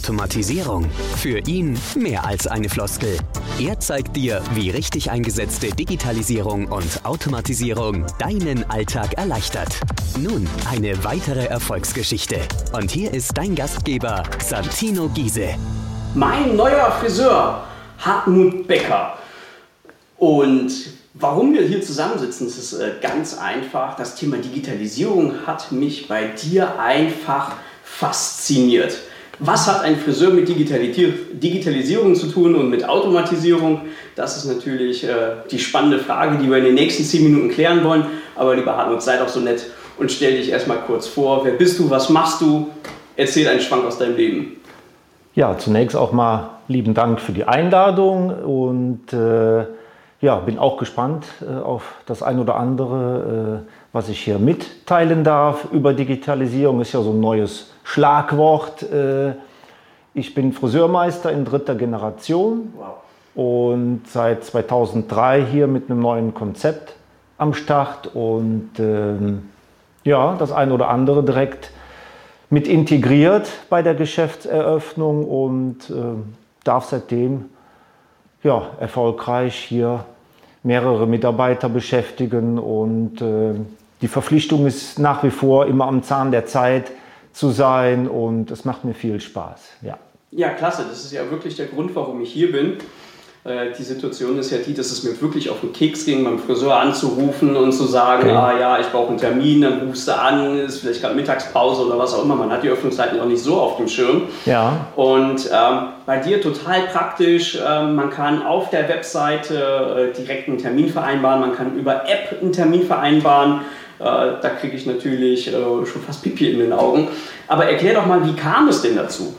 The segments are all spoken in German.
Automatisierung. Für ihn mehr als eine Floskel. Er zeigt dir, wie richtig eingesetzte Digitalisierung und Automatisierung deinen Alltag erleichtert. Nun eine weitere Erfolgsgeschichte. Und hier ist dein Gastgeber Santino Giese. Mein neuer Friseur, Hartmut Becker. Und warum wir hier zusammensitzen, das ist äh, ganz einfach. Das Thema Digitalisierung hat mich bei dir einfach fasziniert. Was hat ein Friseur mit Digitalisierung zu tun und mit Automatisierung? Das ist natürlich äh, die spannende Frage, die wir in den nächsten zehn Minuten klären wollen. Aber lieber Hartmut, sei doch so nett und stell dich erstmal kurz vor. Wer bist du? Was machst du? Erzähl einen Schwank aus deinem Leben. Ja, zunächst auch mal lieben Dank für die Einladung und äh, ja, bin auch gespannt äh, auf das ein oder andere, äh, was ich hier mitteilen darf über Digitalisierung. Ist ja so ein neues Schlagwort. Äh, ich bin Friseurmeister in dritter Generation und seit 2003 hier mit einem neuen Konzept am Start und ähm, ja, das ein oder andere direkt mit integriert bei der Geschäftseröffnung und darf seitdem ja, erfolgreich hier mehrere Mitarbeiter beschäftigen und äh, die Verpflichtung ist nach wie vor immer am Zahn der Zeit zu sein und es macht mir viel Spaß. Ja. ja, klasse. Das ist ja wirklich der Grund, warum ich hier bin. Äh, die Situation ist ja die, dass es mir wirklich auf den Keks ging, beim Friseur anzurufen und zu sagen, okay. ah ja, ich brauche einen Termin, dann rufst du an, ist vielleicht gerade Mittagspause oder was auch immer. Man hat die Öffnungszeiten auch nicht so auf dem Schirm. Ja. Und ähm, bei dir total praktisch. Ähm, man kann auf der Webseite äh, direkt einen Termin vereinbaren, man kann über App einen Termin vereinbaren. Äh, da kriege ich natürlich äh, schon fast Pipi in den Augen. Aber erklär doch mal, wie kam es denn dazu?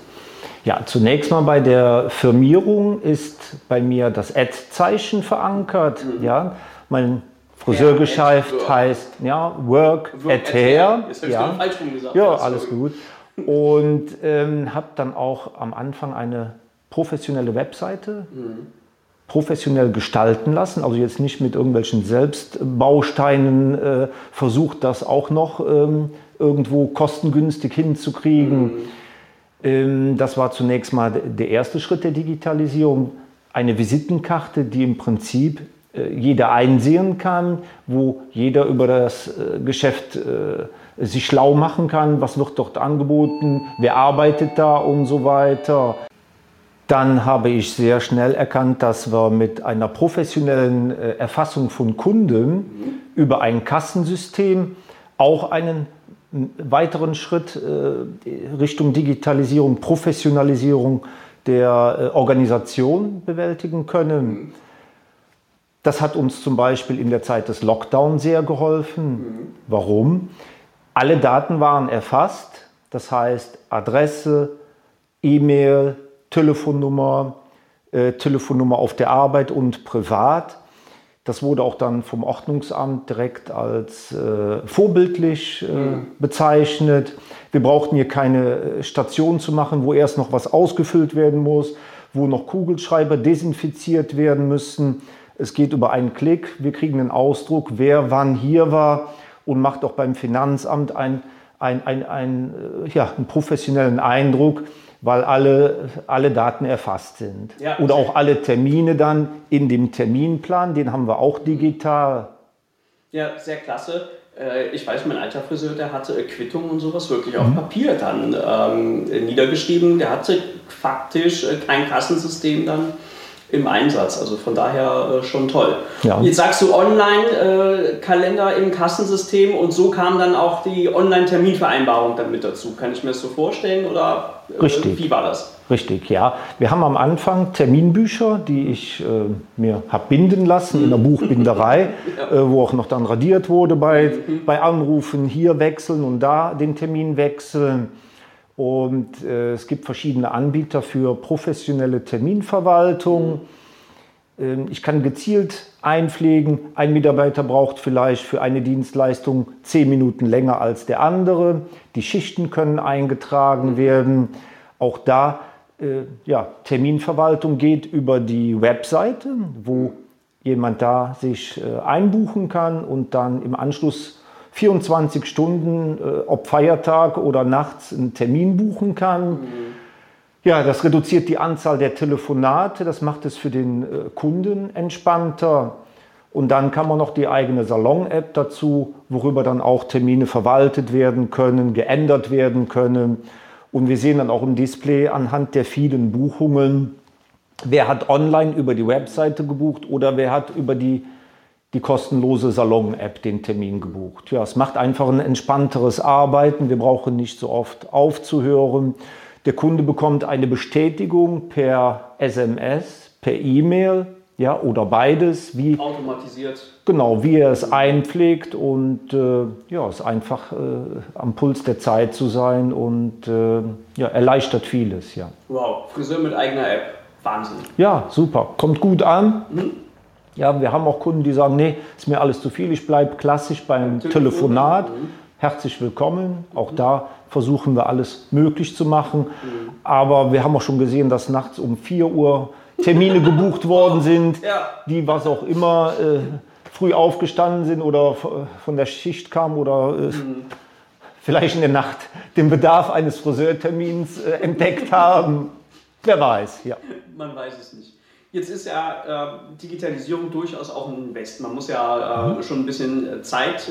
Ja, zunächst mal bei der Firmierung ist bei mir das Ad-Zeichen verankert. Mhm. Ja, mein Friseurgeschäft ja, heißt ja, Work, Work at Hair. Ja, ja alles gut. Und ähm, habe dann auch am Anfang eine professionelle Webseite mhm. professionell gestalten lassen. Also jetzt nicht mit irgendwelchen Selbstbausteinen äh, versucht, das auch noch ähm, irgendwo kostengünstig hinzukriegen. Mhm das war zunächst mal der erste Schritt der Digitalisierung. Eine Visitenkarte, die im Prinzip äh, jeder einsehen kann, wo jeder über das äh, Geschäft äh, sich schlau machen kann, was wird dort angeboten, wer arbeitet da und so weiter. Dann habe ich sehr schnell erkannt, dass wir mit einer professionellen Erfassung von Kunden über ein Kassensystem auch einen weiteren Schritt äh, Richtung Digitalisierung, Professionalisierung der äh, Organisation bewältigen können. Das hat uns zum Beispiel in der Zeit des Lockdown sehr geholfen. Warum? Alle Daten waren erfasst, das heißt Adresse, E-Mail, Telefonnummer, äh, Telefonnummer auf der Arbeit und privat. Das wurde auch dann vom Ordnungsamt direkt als äh, vorbildlich äh, mhm. bezeichnet. Wir brauchten hier keine äh, Station zu machen, wo erst noch was ausgefüllt werden muss, wo noch Kugelschreiber desinfiziert werden müssen. Es geht über einen Klick. Wir kriegen einen Ausdruck, wer wann hier war und macht auch beim Finanzamt ein, ein, ein, ein, äh, ja, einen professionellen Eindruck weil alle, alle Daten erfasst sind. Ja. Oder auch alle Termine dann in dem Terminplan, den haben wir auch digital. Ja, sehr klasse. Äh, ich weiß, mein alter Friseur, der hatte Quittungen und sowas wirklich auf mhm. Papier dann ähm, niedergeschrieben. Der hatte faktisch äh, kein Kassensystem dann im Einsatz. Also von daher äh, schon toll. Ja. Jetzt sagst du Online-Kalender äh, im Kassensystem und so kam dann auch die Online-Terminvereinbarung dann mit dazu. Kann ich mir das so vorstellen oder äh, Richtig. wie war das? Richtig, ja. Wir haben am Anfang Terminbücher, die ich äh, mir habe binden lassen in der. Buchbinderei, ja. äh, wo auch noch dann radiert wurde bei, mhm. bei Anrufen, hier wechseln und da den Termin wechseln. Und äh, es gibt verschiedene Anbieter für professionelle Terminverwaltung. Ähm, ich kann gezielt einpflegen. Ein Mitarbeiter braucht vielleicht für eine Dienstleistung zehn Minuten länger als der andere. Die Schichten können eingetragen werden. Auch da, äh, ja, Terminverwaltung geht über die Webseite, wo jemand da sich äh, einbuchen kann und dann im Anschluss 24 Stunden, äh, ob Feiertag oder nachts, einen Termin buchen kann. Mhm. Ja, das reduziert die Anzahl der Telefonate, das macht es für den äh, Kunden entspannter. Und dann kann man noch die eigene Salon-App dazu, worüber dann auch Termine verwaltet werden können, geändert werden können. Und wir sehen dann auch im Display anhand der vielen Buchungen, wer hat online über die Webseite gebucht oder wer hat über die, die kostenlose Salon-App den Termin gebucht. Ja, es macht einfach ein entspannteres Arbeiten. Wir brauchen nicht so oft aufzuhören. Der Kunde bekommt eine Bestätigung per SMS, per E-Mail ja, oder beides. Wie, Automatisiert. Genau, wie er es einpflegt und äh, ja, es ist einfach äh, am Puls der Zeit zu sein und äh, ja, erleichtert vieles, ja. Wow, Friseur mit eigener App, Wahnsinn. Ja, super, kommt gut an. Mhm. Ja, wir haben auch Kunden, die sagen, nee, ist mir alles zu viel, ich bleibe klassisch beim Telefon. Telefonat. Mhm. Herzlich willkommen, auch da versuchen wir alles möglich zu machen. Mhm. Aber wir haben auch schon gesehen, dass nachts um 4 Uhr Termine gebucht worden sind, die was auch immer äh, früh aufgestanden sind oder von der Schicht kamen oder äh, mhm. vielleicht in der Nacht den Bedarf eines Friseurtermins äh, entdeckt haben. Wer weiß, ja. Man weiß es nicht. Jetzt ist ja äh, Digitalisierung durchaus auch ein Invest. Man muss ja äh, schon ein bisschen äh, Zeit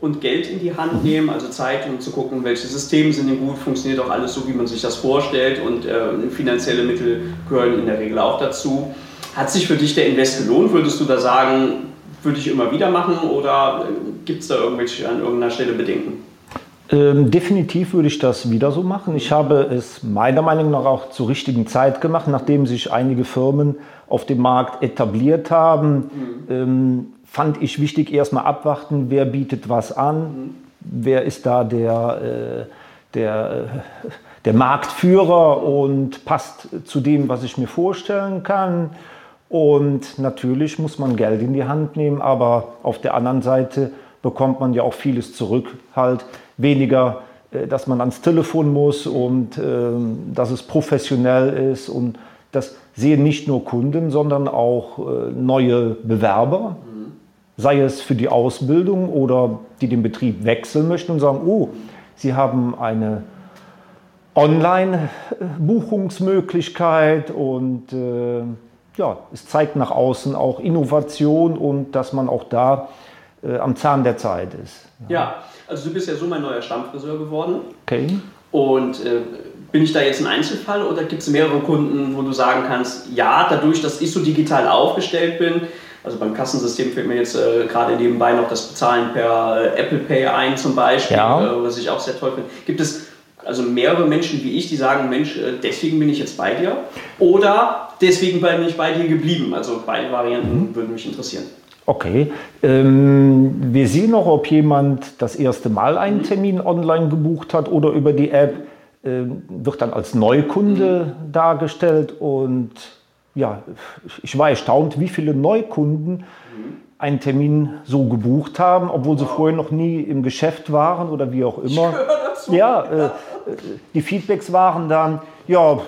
und Geld in die Hand nehmen, also Zeit, um zu gucken, welche Systeme sind denn gut, funktioniert auch alles so, wie man sich das vorstellt und äh, finanzielle Mittel gehören in der Regel auch dazu. Hat sich für dich der Invest gelohnt? Würdest du da sagen, würde ich immer wieder machen oder äh, gibt es da irgendwelche an irgendeiner Stelle Bedenken? Ähm, definitiv würde ich das wieder so machen. Ich habe es meiner Meinung nach auch zur richtigen Zeit gemacht, nachdem sich einige Firmen auf dem Markt etabliert haben. Mhm. Ähm, fand ich wichtig, erstmal abwarten, wer bietet was an, mhm. wer ist da der, äh, der, äh, der Marktführer und passt zu dem, was ich mir vorstellen kann. Und natürlich muss man Geld in die Hand nehmen, aber auf der anderen Seite bekommt man ja auch vieles zurück, halt weniger, äh, dass man ans Telefon muss und ähm, dass es professionell ist und das sehen nicht nur Kunden, sondern auch neue Bewerber. Sei es für die Ausbildung oder die den Betrieb wechseln möchten und sagen, oh, sie haben eine Online-Buchungsmöglichkeit und äh, ja, es zeigt nach außen auch Innovation und dass man auch da äh, am Zahn der Zeit ist. Ja. ja. also du bist ja so mein neuer Stammfriseur geworden. Okay. Und äh, bin ich da jetzt ein Einzelfall oder gibt es mehrere Kunden, wo du sagen kannst, ja, dadurch, dass ich so digital aufgestellt bin, also beim Kassensystem fällt mir jetzt äh, gerade nebenbei noch das Bezahlen per äh, Apple Pay ein zum Beispiel, ja. äh, was ich auch sehr toll finde. Gibt es also mehrere Menschen wie ich, die sagen, Mensch, äh, deswegen bin ich jetzt bei dir oder deswegen bin ich bei dir geblieben? Also beide Varianten mhm. würden mich interessieren. Okay. Ähm, wir sehen noch, ob jemand das erste Mal einen mhm. Termin online gebucht hat oder über die App. Ähm, wird dann als Neukunde mhm. dargestellt und ja, ich war erstaunt, wie viele Neukunden einen Termin so gebucht haben, obwohl sie vorher noch nie im Geschäft waren oder wie auch immer. Ja, äh, die Feedbacks waren dann, ja,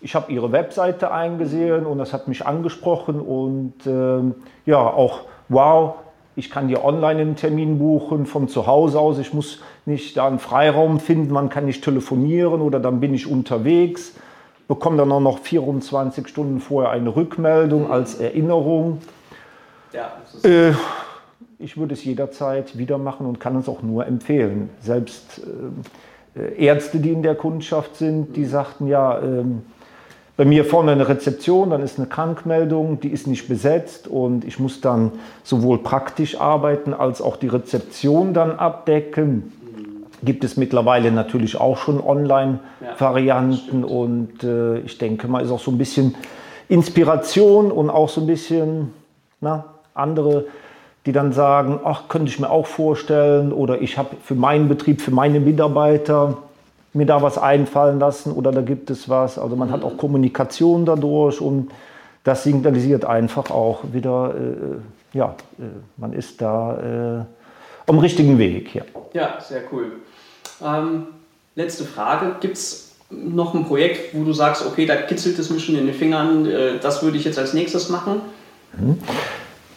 ich habe ihre Webseite eingesehen und das hat mich angesprochen und äh, ja, auch wow, ich kann dir online einen Termin buchen von zu Hause aus, ich muss nicht da einen Freiraum finden, man kann nicht telefonieren oder dann bin ich unterwegs bekomme dann auch noch 24 Stunden vorher eine Rückmeldung als Erinnerung. Ja, äh, ich würde es jederzeit wieder machen und kann es auch nur empfehlen. Selbst äh, Ärzte, die in der Kundschaft sind, die sagten ja, äh, bei mir vorne eine Rezeption, dann ist eine Krankmeldung, die ist nicht besetzt und ich muss dann sowohl praktisch arbeiten als auch die Rezeption dann abdecken. Gibt es mittlerweile natürlich auch schon Online-Varianten ja, und äh, ich denke mal, ist auch so ein bisschen Inspiration und auch so ein bisschen na, andere, die dann sagen, ach, könnte ich mir auch vorstellen oder ich habe für meinen Betrieb, für meine Mitarbeiter mir da was einfallen lassen oder da gibt es was. Also man mhm. hat auch Kommunikation dadurch und das signalisiert einfach auch wieder, äh, ja, äh, man ist da äh, am richtigen Weg. Ja, ja sehr cool. Ähm, letzte Frage. Gibt es noch ein Projekt, wo du sagst, okay, da kitzelt es mich schon in den Fingern, äh, das würde ich jetzt als nächstes machen? Mhm.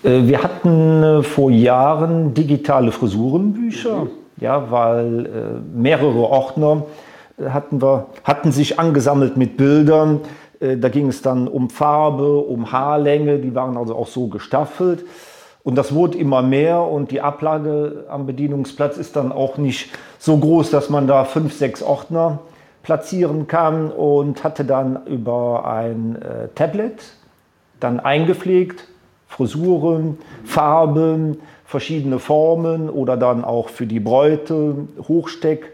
Äh, wir hatten äh, vor Jahren digitale Frisurenbücher, mhm. Ja, weil mehrere Ordner hatten, wir, hatten sich angesammelt mit Bildern. Äh, da ging es dann um Farbe, um Haarlänge, die waren also auch so gestaffelt. Und das wurde immer mehr und die Ablage am Bedienungsplatz ist dann auch nicht so groß, dass man da fünf, sechs Ordner platzieren kann und hatte dann über ein äh, Tablet dann eingepflegt Frisuren, Farben, verschiedene Formen oder dann auch für die Bräute Hochsteck.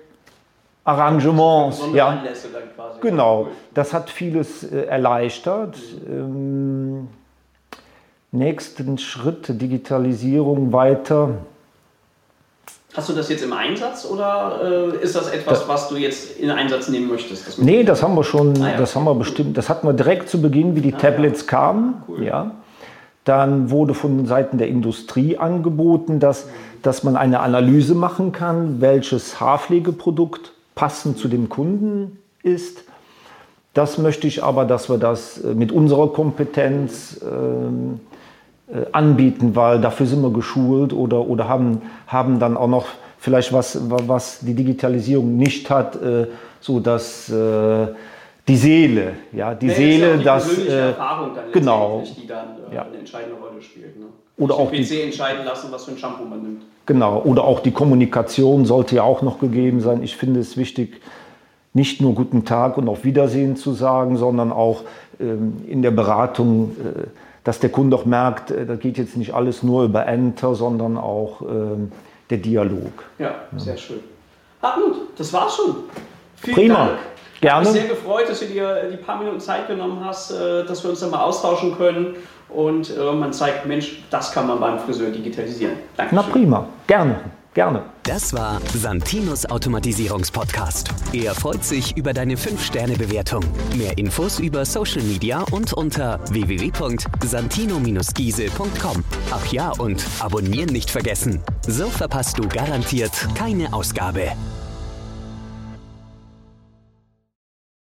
Arrangements, ja. Anlässe dann quasi. Genau, das hat vieles äh, erleichtert. Ähm, nächsten Schritt, Digitalisierung weiter. Hast du das jetzt im Einsatz oder äh, ist das etwas, das, was du jetzt in Einsatz nehmen möchtest? Das nee, das haben wir schon, ah, ja. das haben wir bestimmt. Das hatten wir direkt zu Beginn, wie die ah, Tablets ja. kamen. Cool. Ja. Dann wurde von Seiten der Industrie angeboten, dass, dass man eine Analyse machen kann, welches Haarpflegeprodukt passend zu dem Kunden ist. Das möchte ich aber, dass wir das äh, mit unserer Kompetenz ähm, äh, anbieten, weil dafür sind wir geschult oder, oder haben, haben dann auch noch vielleicht was, was die Digitalisierung nicht hat, äh, so dass äh, die Seele, ja, die nee, Seele, ja die das äh, Erfahrung dann genau, die dann äh, ja. eine entscheidende Rolle spielt. Ne? Oder auch PC die, entscheiden lassen, was für ein Shampoo man nimmt. Genau, oder auch die Kommunikation sollte ja auch noch gegeben sein. Ich finde es wichtig, nicht nur guten Tag und auf Wiedersehen zu sagen, sondern auch ähm, in der Beratung, äh, dass der Kunde auch merkt, äh, da geht jetzt nicht alles nur über Enter, sondern auch ähm, der Dialog. Ja, sehr ja. schön. Hartmut, das war's schon. Vielen Prima. Dank. Gerne. Ich bin sehr gefreut, dass du dir die paar Minuten Zeit genommen hast, äh, dass wir uns dann mal austauschen können und äh, man zeigt, Mensch, das kann man beim Friseur digitalisieren. Danke. Na prima, gerne. Gerne. Das war Santinos Automatisierungspodcast. Er freut sich über deine 5-Sterne-Bewertung. Mehr Infos über Social Media und unter www.santino-giese.com. Ach ja, und abonnieren nicht vergessen. So verpasst du garantiert keine Ausgabe.